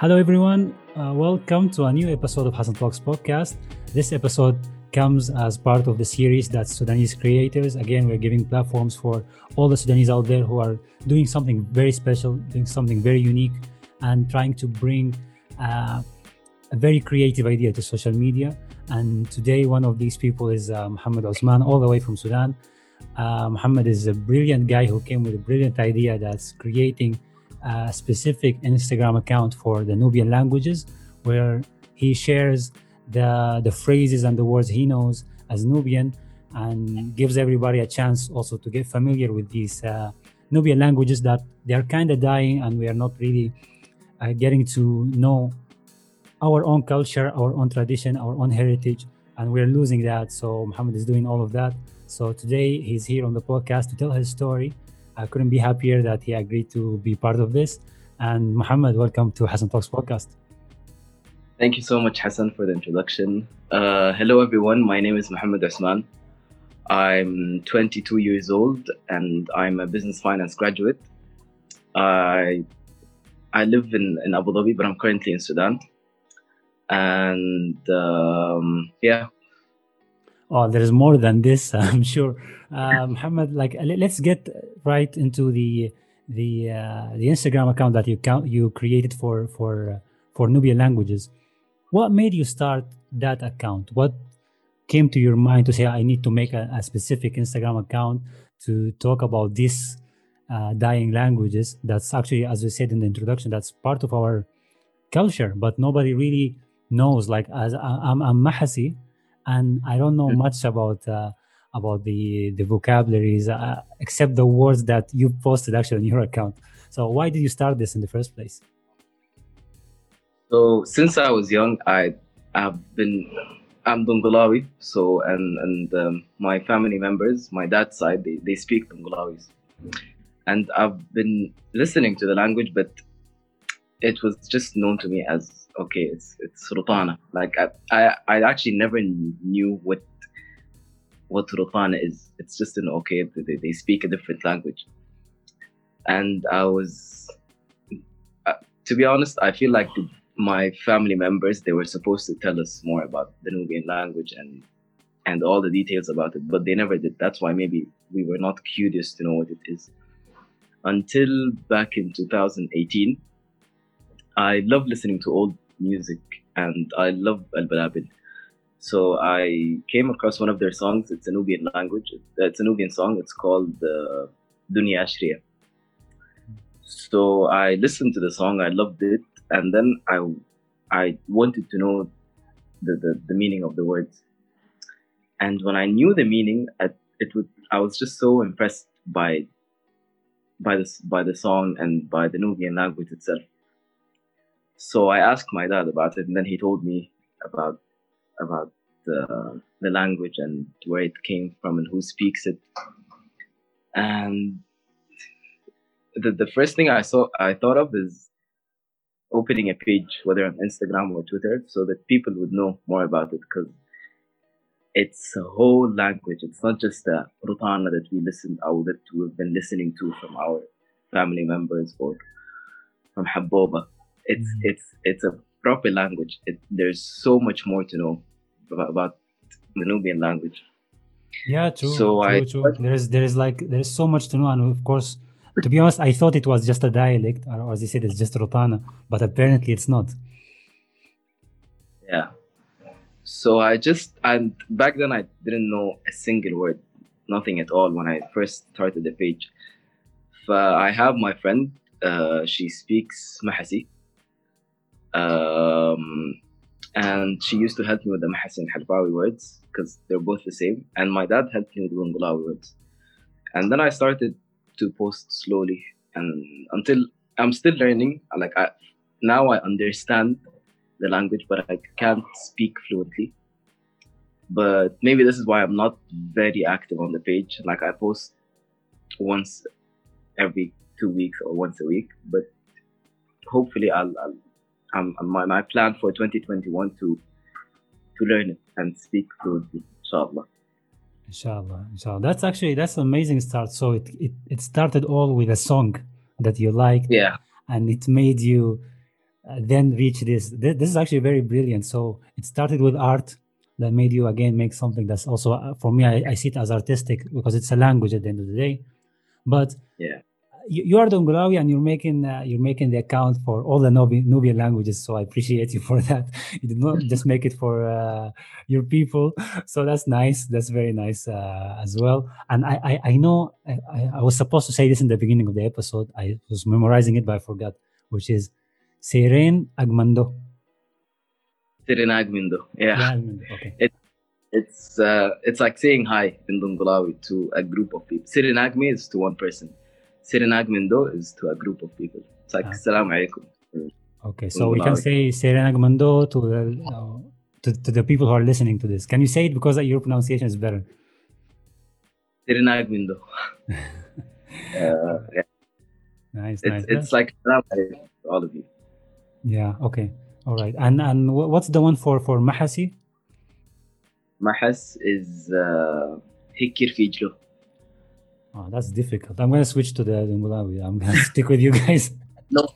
Hello, everyone. Uh, welcome to a new episode of Hassan Talks podcast. This episode comes as part of the series that Sudanese creators. Again, we're giving platforms for all the Sudanese out there who are doing something very special, doing something very unique, and trying to bring uh, a very creative idea to social media. And today, one of these people is uh, Muhammad Osman, all the way from Sudan. Uh, Muhammad is a brilliant guy who came with a brilliant idea that's creating a specific Instagram account for the Nubian languages where he shares the, the phrases and the words he knows as Nubian and gives everybody a chance also to get familiar with these uh, Nubian languages that they're kind of dying and we are not really uh, getting to know our own culture, our own tradition, our own heritage, and we're losing that. So Muhammad is doing all of that. So today he's here on the podcast to tell his story I couldn't be happier that he agreed to be part of this. And Muhammad, welcome to Hassan Talks podcast. Thank you so much, Hassan, for the introduction. Uh, hello, everyone. My name is Muhammad Osman. I'm 22 years old and I'm a business finance graduate. I I live in, in Abu Dhabi, but I'm currently in Sudan. And um, yeah, oh there's more than this i'm sure. Uh, muhammad like let's get right into the the uh, the instagram account that you count you created for for uh, for nubian languages. What made you start that account? What came to your mind to say i need to make a, a specific instagram account to talk about these uh, dying languages that's actually as we said in the introduction that's part of our culture but nobody really knows. Like as i'm, I'm mahasi and I don't know mm. much about uh, about the the vocabularies uh, except the words that you posted actually on your account. So why did you start this in the first place? So since I was young, I have been I'm Dongolawi, so and and um, my family members, my dad's side, they, they speak Dongolawis, and I've been listening to the language, but it was just known to me as okay, it's it's Rutana. Like I, I, I actually never knew what what Rutana is. It's just an okay, they, they speak a different language, and I was, uh, to be honest, I feel like my family members they were supposed to tell us more about the Nubian language and and all the details about it, but they never did. That's why maybe we were not curious to know what it is until back in 2018 I love listening to old music and I love Al Balabil. So I came across one of their songs. It's a Nubian language. It's a Nubian song. It's called uh, Dunya Ashriya. So I listened to the song. I loved it, and then I I wanted to know the, the, the meaning of the words. And when I knew the meaning, I, it would I was just so impressed by by this by the song and by the Nubian language itself. So I asked my dad about it, and then he told me about about the the language and where it came from and who speaks it. And the the first thing I saw I thought of is opening a page, whether on Instagram or Twitter, so that people would know more about it because it's a whole language. It's not just a rutana that we listen or that we've been listening to from our family members or from Haboba it's mm. it's it's a proper language. It, there's so much more to know about, about the Nubian language. Yeah, true. So true, I true. there's there's like there's so much to know, and of course, to be honest, I thought it was just a dialect, or as you said, it's just Rutana, but apparently it's not. Yeah. So I just and back then I didn't know a single word, nothing at all when I first started the page. I have my friend, uh, she speaks Mahasi, um, and she used to help me with the Mahasin Halfawi words because they're both the same. And my dad helped me with Dongolawi words. And then I started to post slowly and until I'm still learning. Like I, now I understand the language, but I can't speak fluently. But maybe this is why I'm not very active on the page. Like I post once every two weeks or once a week, but hopefully I'll, I'll um, my, my plan for 2021 to to learn it and speak fluently, inshallah. Inshallah, inshallah. That's actually that's an amazing start. So it, it it started all with a song that you liked, yeah, and it made you uh, then reach this. this. Is actually very brilliant. So it started with art that made you again make something that's also uh, for me. I, I see it as artistic because it's a language at the end of the day. But Yeah. You, you are Dongolawi and you're making uh, you're making the account for all the Nubi- Nubian languages. So I appreciate you for that. You did not just make it for uh, your people. So that's nice. That's very nice uh, as well. And I I, I know I, I- was supposed to say this in the beginning of the episode. I was memorizing it, but I forgot. Which is Seren Agmando. Seren Mindo. Yeah. Yeah, Agmando. Okay. It's uh, it's like saying hi in Dongolawi to a group of people. Sirinagme is to one person. Sirinag Mindo is to a group of people. It's like Ah. Salam alaikum. Okay, so we can say Seren Agmando to the uh, to, to the people who are listening to this. Can you say it because your pronunciation is better? Sirinag Mindo. uh, yeah, Nice, it's, nice. it's like Salam alaikum to all of you. Yeah. Okay. All right. And and what's the one for for Mahasi? Mahas is uh, Hikir Fijlo. Oh, that's difficult. I'm gonna switch to the Dongolawi. I'm gonna stick with you guys. No,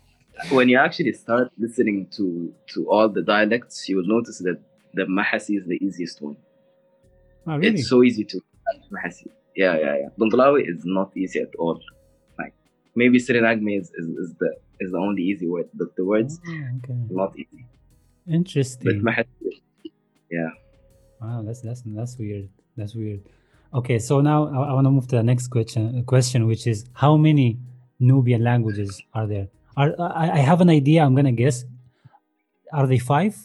when you actually start listening to, to all the dialects, you will notice that the Mahasi is the easiest one. Oh, really? It's so easy to Mahasi. Yeah, yeah, yeah. Dongolawi is not easy at all. Like maybe Sirinagme is, is, is the is the only easy word, but the words Oh, okay. are not easy. Interesting. Mahasi, yeah. Wow, that's that's that's weird. That's weird. Okay, so now I, I want to move to the next question. Question, which is how many Nubian languages are there? Are I, I have an idea. I'm gonna guess. Are they five?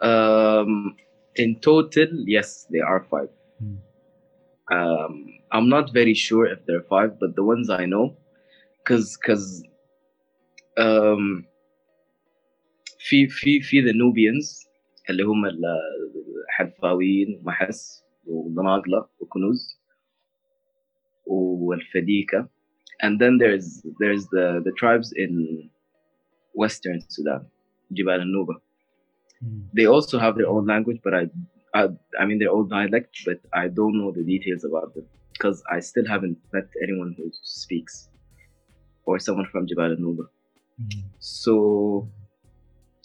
Um, in total, yes, there are five. Hmm. Um, I'm not very sure if there are five, but the ones I know, cause cause um, في في في the Nubians اللي هم الحلفاويين ومحس وضناقلة وكنوز والفديكة and then there's there's the the tribes in western Sudan جبال النوبة Hmm. they also have their own language, but I, I, I mean their own dialect, but I don't know the details about them because I still haven't met anyone who speaks or someone from Jabal Nuba. Hmm. So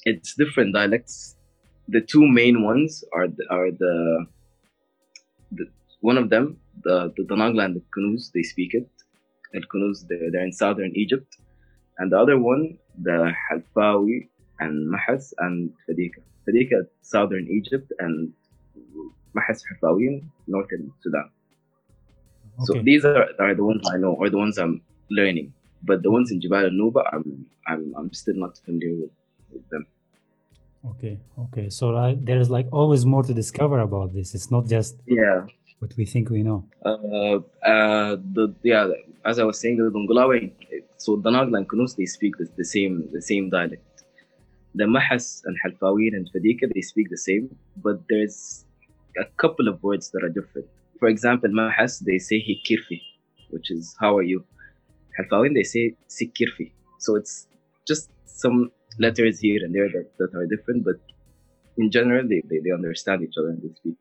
it's different dialects. the two main ones are the, are the, the one of them the the Danagla and the Kunuz they speak it. And Kunuz they're, they're in southern Egypt, and the other one the Halfawi and Mahas and Fadika. Fadika, southern Egypt, and Mahas Halfawi, in northern Sudan. So these are, are the ones I know, or the ones I'm learning. But the ones in Jabal Nuba, I'm, I'm, I'm still not familiar with, with them. Okay. Okay. So uh, there's like always more to discover about this. It's not just Yeah. what we think we know. Uh, uh, the yeah, as I was saying, the Dongolawi, so Danagla and Kunuz, they speak the, the same the same dialect. The Mahas and Halfawin and Fadika, they speak the same, but there's a couple of words that are different. For example, Mahas, they say Hikirfi, which is how are you? Halfawin, they say Sikirfi. So it's just some letters here and there that, that are different, but in general, they, they, they understand each other and they speak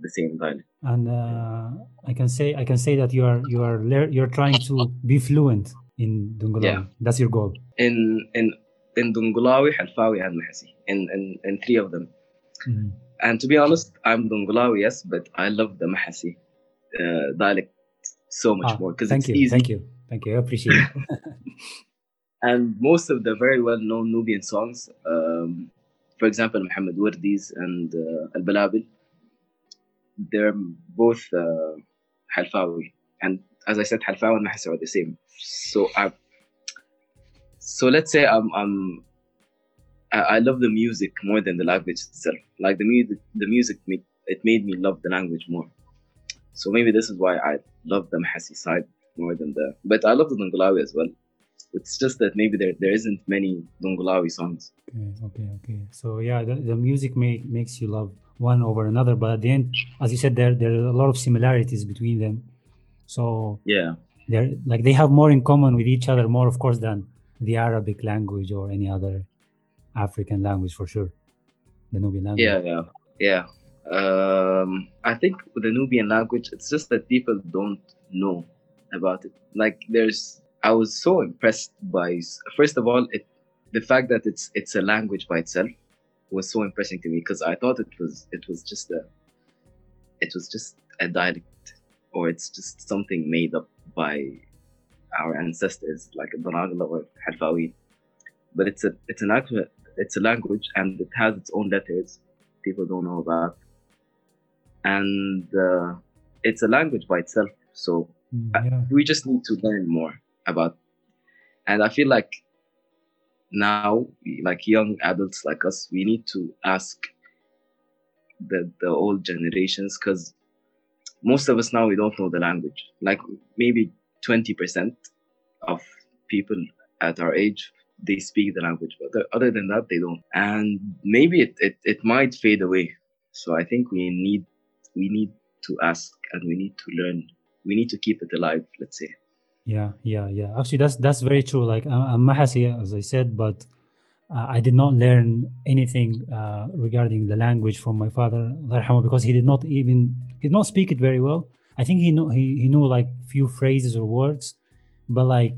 the same dialect. And uh, I can say I can say that you are you are you're trying to be fluent in Dungulawi. Yeah. That's your goal. in in in Dungulawi, Halfawi, and Mahasi. In, in in three of them. Mhm. And to be honest, I'm Dungulawi, yes, but I love the Mahasi uh, dialect so much Ah, more because it's you. easy. Thank you. Thank you. I appreciate it. And most of the very well-known Nubian songs, um, for example, Muhammad Wardi's and uh, Al Balabil, they're both uh, Halfawi. And as I said, Halfawi and Mahasi are the same. So I, so let's say I'm, I'm I, love the music more than the language itself. Like the music, the music made, it made me love the language more. So maybe this is why I love the Mahasi side more than the. But I love the Dongolawi as well. It's just that maybe there, there isn't many Dongolawi songs. Okay, okay, okay. So yeah, the, the music make, makes you love one over another, but at the end, as you said, there there are a lot of similarities between them. So Yeah, they're like they have more in common with each other, more of course than the Arabic language or any other African language for sure. The Nubian language. yeah, yeah, yeah. Um, I think the Nubian language, it's just that people don't know about it. Like there's, I was so impressed by. First of all, it the fact that it's it's a language by itself was so impressive to me because I thought it was it was just a it was just a dialect or it's just something made up by our ancestors like Danagla or Halfawi. But it's a it's an actual it's a language and it has its own letters people don't know about and uh, it's a language by itself so Mm, yeah. we just need to learn more about. And i feel like now like young adults like us we need to ask the the old generations because most of us now we don't know the language. Like maybe 20% of people at our age they speak the language but other than that they don't. And maybe it, it, it might fade away. So i think we need we need to ask and we need to learn. We need to keep it alive let's say Yeah, yeah, yeah. Actually, that's that's very true. Like I'm, I'm Mahasi, as I said, but uh, I did not learn anything uh, regarding the language from my father, Allah because he did not even he did not speak it very well. I think he knew he, he knew like few phrases or words, but like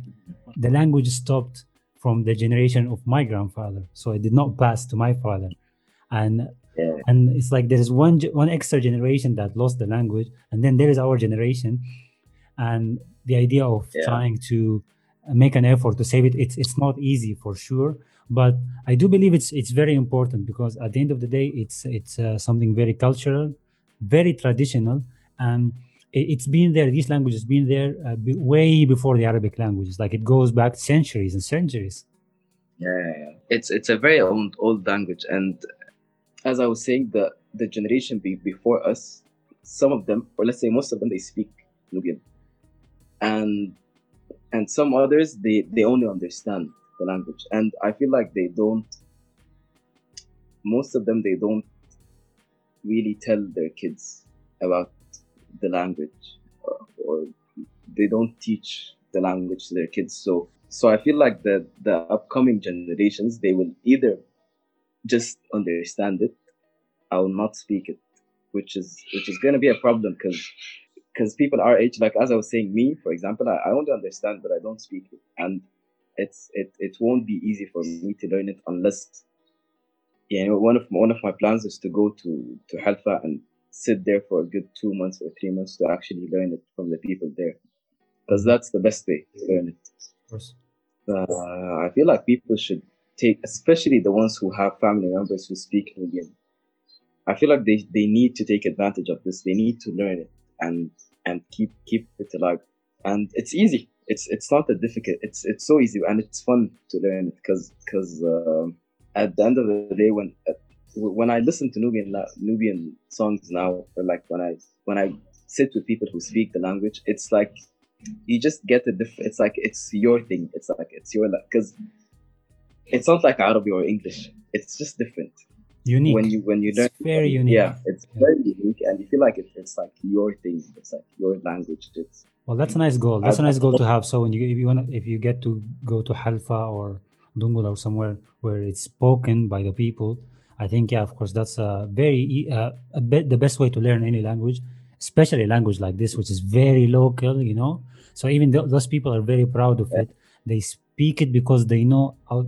the language stopped from the generation of my grandfather, so it did not pass to my father, and Yeah. and it's like there is one one extra generation that lost the language, and then there is our generation, and the idea of Yeah. trying to make an effort to save it it's it's not easy for sure. But i do believe it's it's very important because at the end of the day it's it's uh, something very cultural very traditional. And it, it's been there these languages been there uh, be, way before the arabic languages. Like it goes back centuries and centuries. Yeah, it's it's a very old old language, and as I was saying, the the generation be, before us, some of them, or let's say most of them, they speak Nubian, and and some others they they only understand the language, and I feel like they don't. Most of them they don't really tell their kids about the language, or, or they don't teach the language to their kids. So so I feel like the the upcoming generations they will either just understand it or not speak it, which is which is gonna be a problem because because people our age, like as I was saying, me for example, I, I only understand but I don't speak it, and it's it it won't be easy for me to learn it unless you know one of one of my plans is to go to to Halfa and sit there for a good two months or three months to actually learn it from the people there. Because that's the best way to learn it. Of course. Uh, I feel like people should take, especially the ones who have family members who speak Nubian. I feel like they, they need to take advantage of this. They need to learn it and and keep keep it alive. And it's easy. It's it's not that difficult. It's it's so easy and it's fun to learn because because um at the end of the day when uh, when I listen to Nubian Nubian songs now, like when I when I sit with people who speak the language, it's like you just get a different. It's like it's your thing. It's like it's your because it's not like Arabic or English. It's just different unique when you when you It's learn. very unique. Yeah, it's very unique, and you feel like it, it's like your thing. It's like your language. It's Well, that's a nice goal. That's a nice goal to have. So when you if you want if you get to go to Halfa or Dungul or somewhere where it's spoken by the people, I think yeah, of course, that's a very uh, a bit the best way to learn any language, especially a language like this, which is very local. You know, so even th- those people are very proud of it. They speak it because they know out,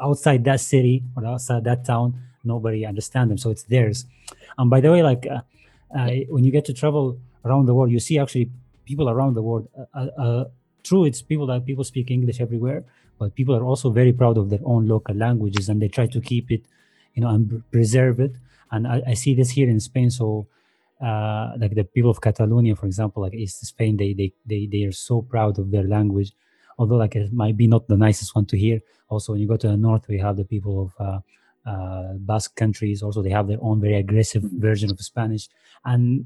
outside that city or outside that town, nobody understand them, so it's theirs. And by the way, like uh, uh, when you get to travel around the world, you see actually people around the world. Uh, uh, uh, true, it's people that people speak English everywhere, but people are also very proud of their own local languages and they try to keep it, you know, and preserve it. And I, I see this here in Spain. So, uh, like the people of Catalonia, for example, like East Spain, they they they they are so proud of their language. Although like it might be not the nicest one to hear. Also, when you go to the north, we have the people of uh, uh, Basque countries. Also, they have their own very aggressive version of Spanish. And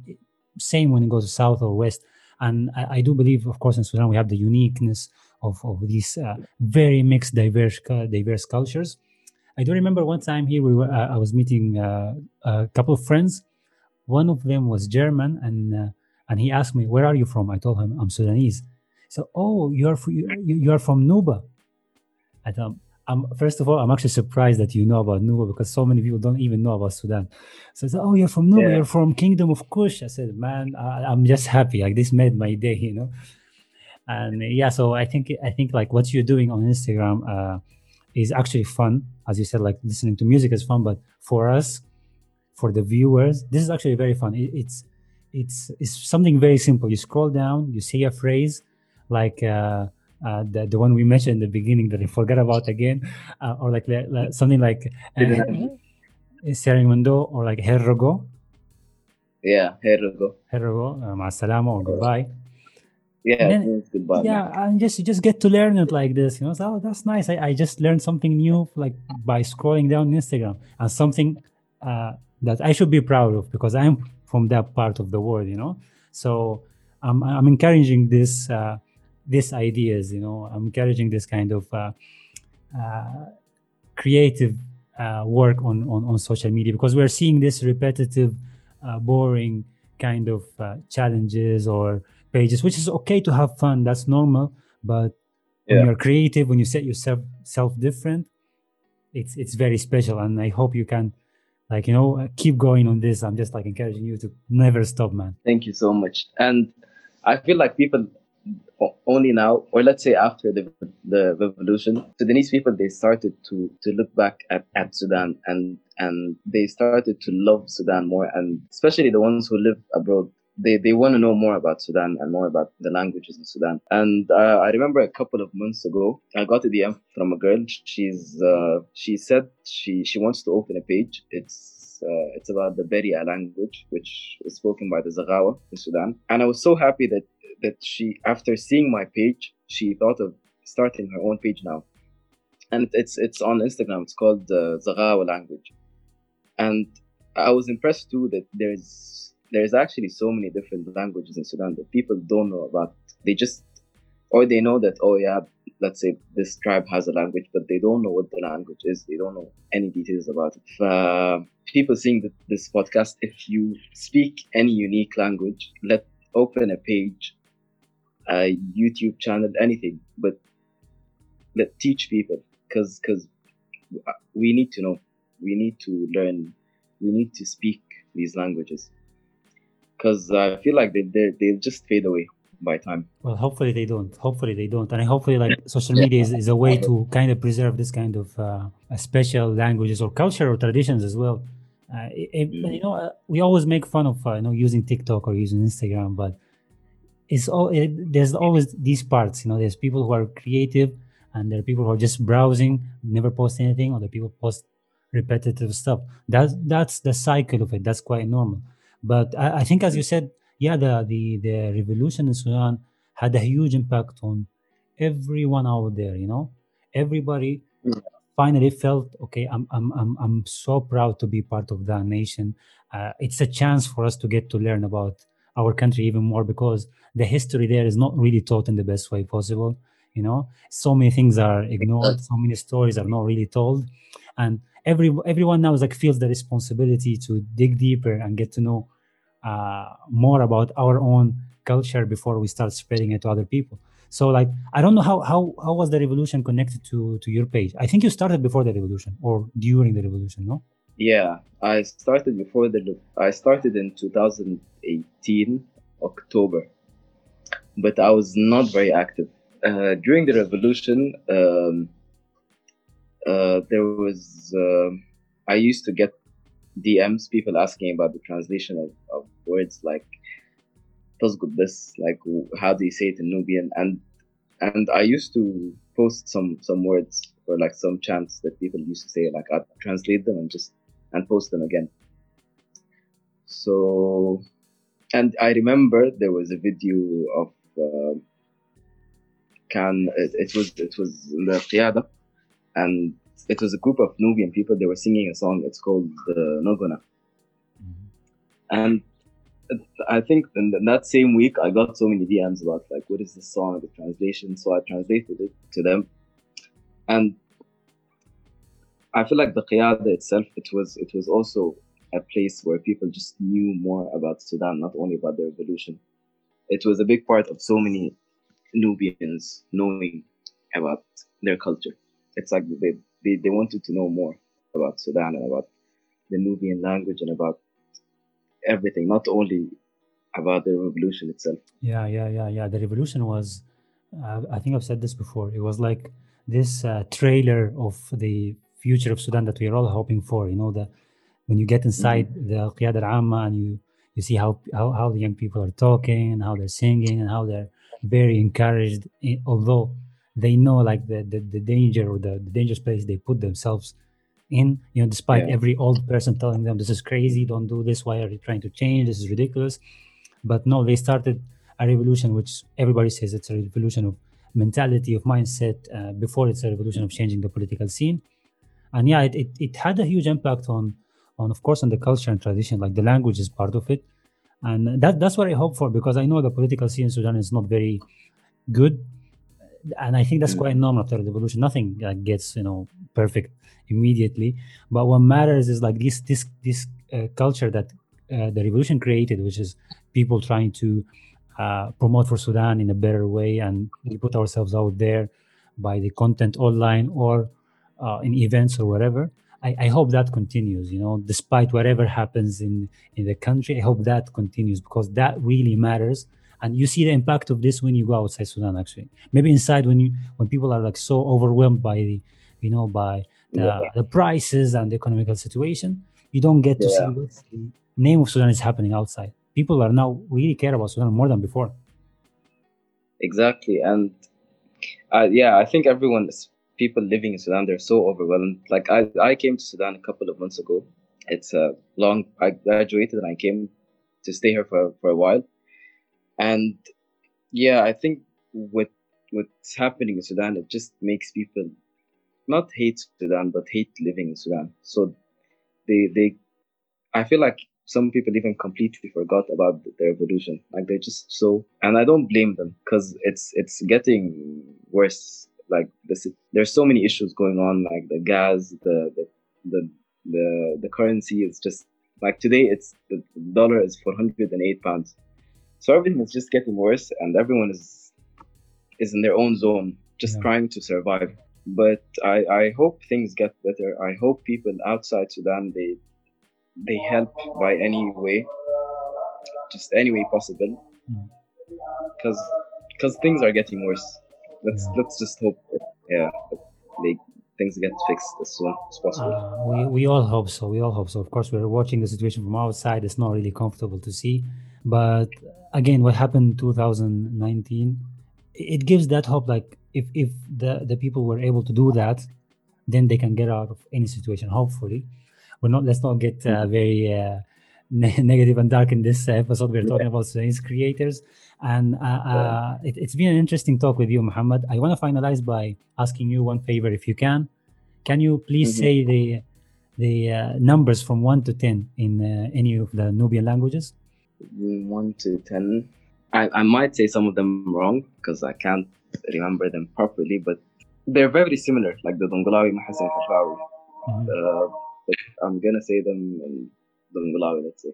same when you go to south or west. And I, I do believe, of course, in Sudan we have the uniqueness of, of these uh, very mixed, diverse, diverse cultures. I do remember one time here we were. Uh, I was meeting uh, a couple of friends. One of them was German, and uh, and he asked me, "Where are you from?" I told him, "I'm Sudanese." So, oh, you are you, you are from Nuba. I thought, I'm first of all, I'm actually surprised that you know about Nuba because so many people don't even know about Sudan. So I said, "Oh, you're from Nuba. Yeah. You're from Kingdom of Kush." I said, "Man, I, I'm just happy. Like this made my day, you know." And yeah, so I think I think like what you're doing on Instagram, uh, is actually fun. As you said, like listening to music is fun, but for us, for the viewers, this is actually very fun. It, it's it's it's something very simple. You scroll down, you see a phrase like uh, uh, the the one we mentioned in the beginning that I forgot about again, uh, or like, like, something like Mundo or like Herrogo. Yeah, Herrogo. Herrogo, uh, ma or goodbye. Yeah, then, goodbye. Yeah, and just you just get to learn it like this, you know. So oh, that's nice. I, I just learned something new like by scrolling down Instagram and something uh, that I should be proud of because I'm from that part of the world, you know. So I'm I'm encouraging this uh, these ideas, you know. I'm encouraging this kind of uh, uh, creative uh, work on, on on social media because we're seeing this repetitive, uh, boring kind of uh, challenges or pages, which is okay to have fun. That's normal. But yeah. when you're creative, when you set yourself self different, it's it's very special. And I hope you can, like you know, keep going on this. I'm just like encouraging you to never stop, man. Thank you so much. And I feel like people only now, or let's say after the the revolution, Sudanese people they started to to look back at, at Sudan and and they started to love Sudan more, and especially the ones who live abroad they, they want to know more about Sudan and more about the languages in Sudan. And uh, I remember a couple of months ago, I got a DM from a girl. She's uh, she said she she wants to open a page. It's uh, it's about the Beria language, which is spoken by the Zaghawa in Sudan. And I was so happy that that she, after seeing my page, she thought of starting her own page now. And it's it's on Instagram. It's called the Zaghawa language. And I was impressed too that there's there's actually so many different languages in Sudan that people don't know about. They just, or they know that, oh yeah, let's say this tribe has a language, but they don't know what the language is. They don't know any details about it. If, uh, people seeing this podcast, if you speak any unique language, let open a page, a YouTube channel, anything, but let teach people because because we need to know, we need to learn, we need to speak these languages. Because I feel like they they they'll just fade away by time. Well, hopefully they don't. Hopefully they don't, and hopefully like social media is, is a way to kind of preserve this kind of uh, special languages or culture or traditions as well. Uh, it, you know, uh, we always make fun of uh, you know using TikTok or using Instagram, but it's all it, there's always these parts. You know, there's people who are creative, and there are people who are just browsing, never post anything, or the people post repetitive stuff. That's that's the cycle of it. That's quite normal. But I, I, think, as you said, yeah, the, the the revolution in Sudan had a huge impact on everyone out there. You know, everybody finally felt okay. I'm I'm I'm I'm so proud to be part of that nation. Uh, it's a chance for us to get to learn about our country even more because the history there is not really taught in the best way possible. You know, so many things are ignored. So many stories are not really told, and every everyone now is like feels the responsibility to dig deeper and get to know uh, more about our own culture before we start spreading it to other people so like i don't know how how how was the revolution connected to to your page i think you started before the revolution or during the revolution no yeah i started before the i started in 2018 october. But i was not very active. Uh, during the revolution um, uh, there was uh, i used to get dms people asking about the translation of, of words like this like how do you say it in Nubian? And and I used to post some some words or like some chants that people used to say like I'd translate them and just and post them again so and I remember there was a video of uh, can it, it, was it was in the Qiyada and it was a group of Nubian people they were singing a song it's called the Nogona mm-hmm. and I think in, that same week I got so many DMs about like what is this song, the translation. So I translated it to them, and I feel like the Qiyada itself, it was it was also a place where people just knew more about Sudan, not only about the revolution. It was a big part of so many Nubians knowing about their culture. It's like they, they, they wanted to know more about Sudan and about the Nubian language and about everything, not only about the revolution itself. Yeah, yeah, yeah, yeah. The revolution was, uh, I think I've said this before. It was like this uh, trailer of the future of Sudan that we're all hoping for. You know, that when you get inside mm-hmm. the Qiyada al Amma and you you see how, how how the young people are talking and how they're singing and how they're very encouraged, although they know like the the, the danger or the, the dangerous place they put themselves in you know despite yeah. every old person telling them this is crazy don't do this why are you trying to change this is ridiculous but no they started a revolution which everybody says it's a revolution of mentality of mindset uh, before it's a revolution of changing the political scene and yeah it, it, it had a huge impact on on of course on the culture and tradition like the language is part of it and that that's what i hope for because i know the political scene in sudan is not very good and I think that's mm. quite normal after the revolution. Nothing like, gets you know perfect immediately, but what matters is like this this this uh, culture that uh, the revolution created, which is people trying to uh, promote for Sudan in a better way, and we put ourselves out there by the content online or uh, in events or whatever. I, I, hope that continues. You know, despite whatever happens in in the country, I hope that continues because that really matters and you see the impact of this when you go outside Sudan. Actually, maybe inside when you when people are like so overwhelmed by the, you know, by the, yeah. the prices and the economical situation, you don't get to yeah. see what the name of Sudan is happening outside. People are now really care about Sudan more than before. Exactly, and uh, yeah, I think everyone, people living in Sudan, they're so overwhelmed. Like I, I came to Sudan a couple of months ago. It's a long. I graduated and I came to stay here for for a while and yeah, I think what what's happening in Sudan it just makes people not hate Sudan but hate living in Sudan. So they they I feel like some people even completely forgot about the revolution. Like they're just so, and I don't blame them because it's it's getting worse. Like this, there's so many issues going on. Like the gas, the the the the, the currency is just like today. It's the dollar is 408 pounds. So everything is just getting worse, and everyone is is in their own zone, just yeah. trying to survive. But I, I hope things get better. I hope people outside Sudan they they help by any way, just any way possible, because mm. because things are getting worse. Let's yeah. let's just hope, yeah, they things get fixed as soon as possible. Uh, we, we all hope so. We all hope so. Of course, we're watching the situation from outside. It's not really comfortable to see. But again, what happened in 2019, it gives that hope. Like if if the the people were able to do that, then they can get out of any situation. Hopefully, we're not. Let's not get uh, very uh, negative and dark in this episode. We're talking about Sudanese creators, and uh, uh, it, has been an interesting talk with you, Muhammad. I want to finalize by asking you one favor, if you can. Can you please mm-hmm. say the the uh, numbers from one to ten in uh, any of the Nubian languages? one to ten. I, I might say some of them wrong because I can't remember them properly, but they're very similar, like the Dongolawi, Mahasan, Khashawi. Mm-hmm. Uh, but I'm gonna say them in Dongolawi, let's say.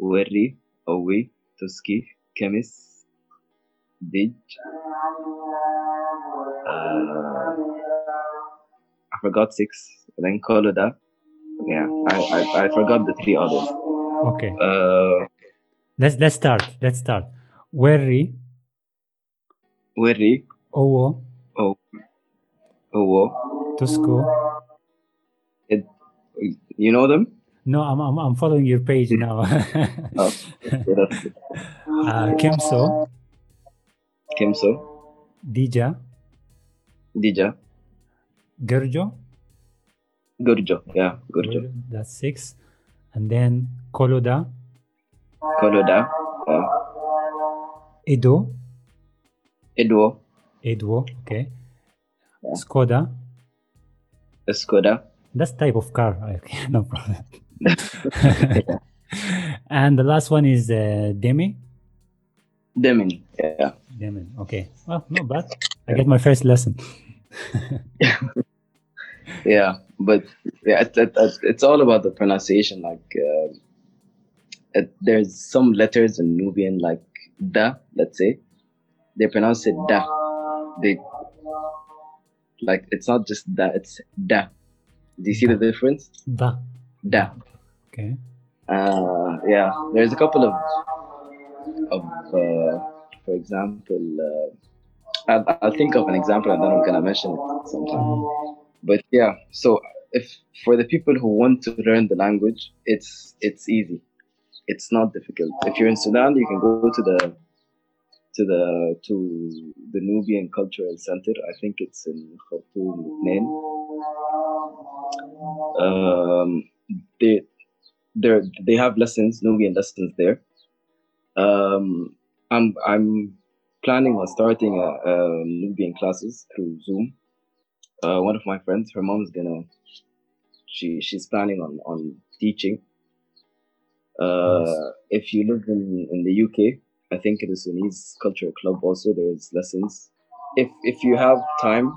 Werri, Owi, Tuski, Kemis, Dij. Uh, I forgot six. Then Koloda. Yeah, I, I, I forgot the three others. Okay. Uh, Let's let's start. Let's start. Werri. Werri. Owo. Oh. Owo. Tusco. It, you know them? No, I'm, I'm, I'm following your page now. oh, uh, Kemso. Kemso. Dija. Dija. Gurjo. Gurjo, yeah, Gurjo. That's six. And then Koloda. Koloda. Uh, Edo. Edo. Edo. Okay. Yeah. Skoda. Skoda. That's type of car. Okay, no problem. and the last one is uh, Demi. Demin. Yeah. Demin. Okay. Well, not bad. I get my first lesson. yeah, but yeah, it, it, it's all about the pronunciation. Like. Uh, it, there's some letters in Nubian like da, let's say, they pronounce it da. They like it's not just da, it's da. Do you see the difference? Da. Da. Okay. Uh, yeah, there's a couple of of uh, for example, uh, I'll, I'll think of an example and then I'm gonna mention it sometime. Mm. But yeah, so if for the people who want to learn the language, it's it's easy. It's not difficult. If you're in Sudan, you can go to the to the to the Nubian Cultural Center. I think it's in Khartoum, Lebanon. Um, they they they have lessons, Nubian lessons there. Um, I'm I'm planning on starting a, a Nubian classes through Zoom. Uh, one of my friends, her mom's gonna, she she's planning on on teaching. Uh, Nice. if you live in in the UK, I think the Sunnis Cultural Club also there's lessons. If if you have time,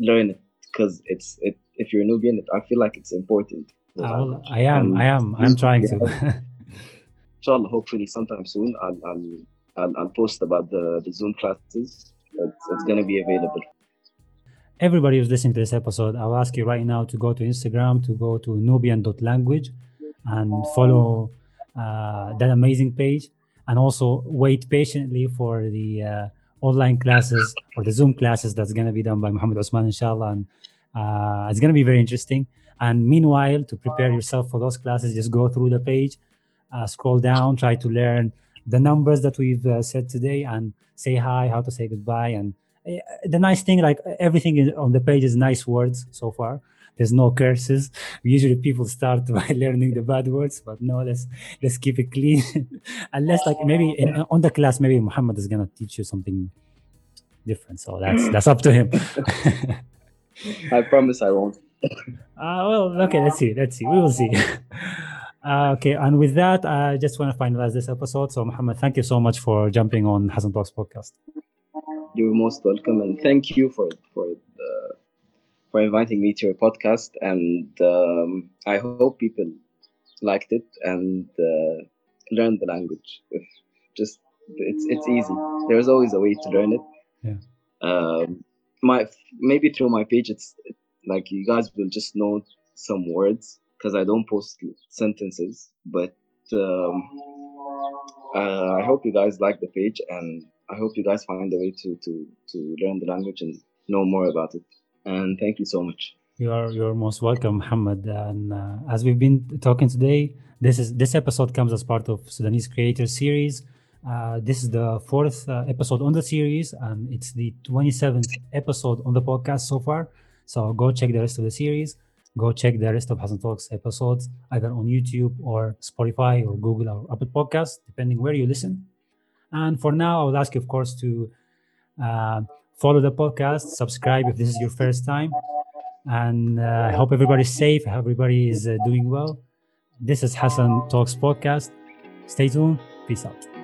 learn it because it's it. If you're a Nubian, I feel like it's important. Well, language. I am, I am, I'm trying to. inshallah, hopefully sometime soon, I'll I'll I'll, I'll post about the, the Zoom classes. It's, it's gonna be available. Everybody who's listening to this episode, I'll ask you right now to go to Instagram, to go to Nubian.language and follow uh, that amazing page. And also wait patiently for the uh, online classes or the Zoom classes that's going to be done by Muhammad Osman, inshallah. And uh, it's going to be very interesting. And meanwhile, to prepare yourself for those classes, just go through the page, uh, scroll down, try to learn the numbers that we've uh, said today, and say hi, how to say goodbye. And uh, the nice thing, like everything on the page is nice words so far. There's no curses. Usually people start by learning the bad words, but no, let's let's keep it clean. Unless like maybe in, on the class, maybe Muhammad is gonna teach you something different. So that's that's up to him. I promise I won't. Uh, well, okay, let's see. Let's see. We will see. Uh, okay, and with that, I just want to finalize this episode. So, Muhammad, thank you so much for jumping on Hassan Talks podcast. You're most welcome, and thank you for for the, for inviting me to your podcast. And um, I hope people liked it and uh, learned the language. If just it's it's easy. There's always a way to learn it. Yeah. Um, my maybe through my page, it's like you guys will just know some words because I don't post sentences. But um, uh, I hope you guys like the page, and I hope you guys find a way to to to learn the language and know more about it. And thank you so much. You are you're most welcome, Muhammad. And uh, as we've been talking today, this is this episode comes as part of Sudanese Creators Series. Uh, this is the fourth uh, episode on the series, and it's the 27th episode on the podcast so far. So go check the rest of the series. Go check the rest of Hassan Talks episodes either on YouTube or Spotify or Google or Apple Podcasts, depending where you listen. And for now, I will ask you, of course, to uh, follow the podcast, subscribe if this is your first time, and uh, I hope everybody's safe. Everybody is uh, doing well. This is Hassan Talks podcast. Stay tuned. Peace out.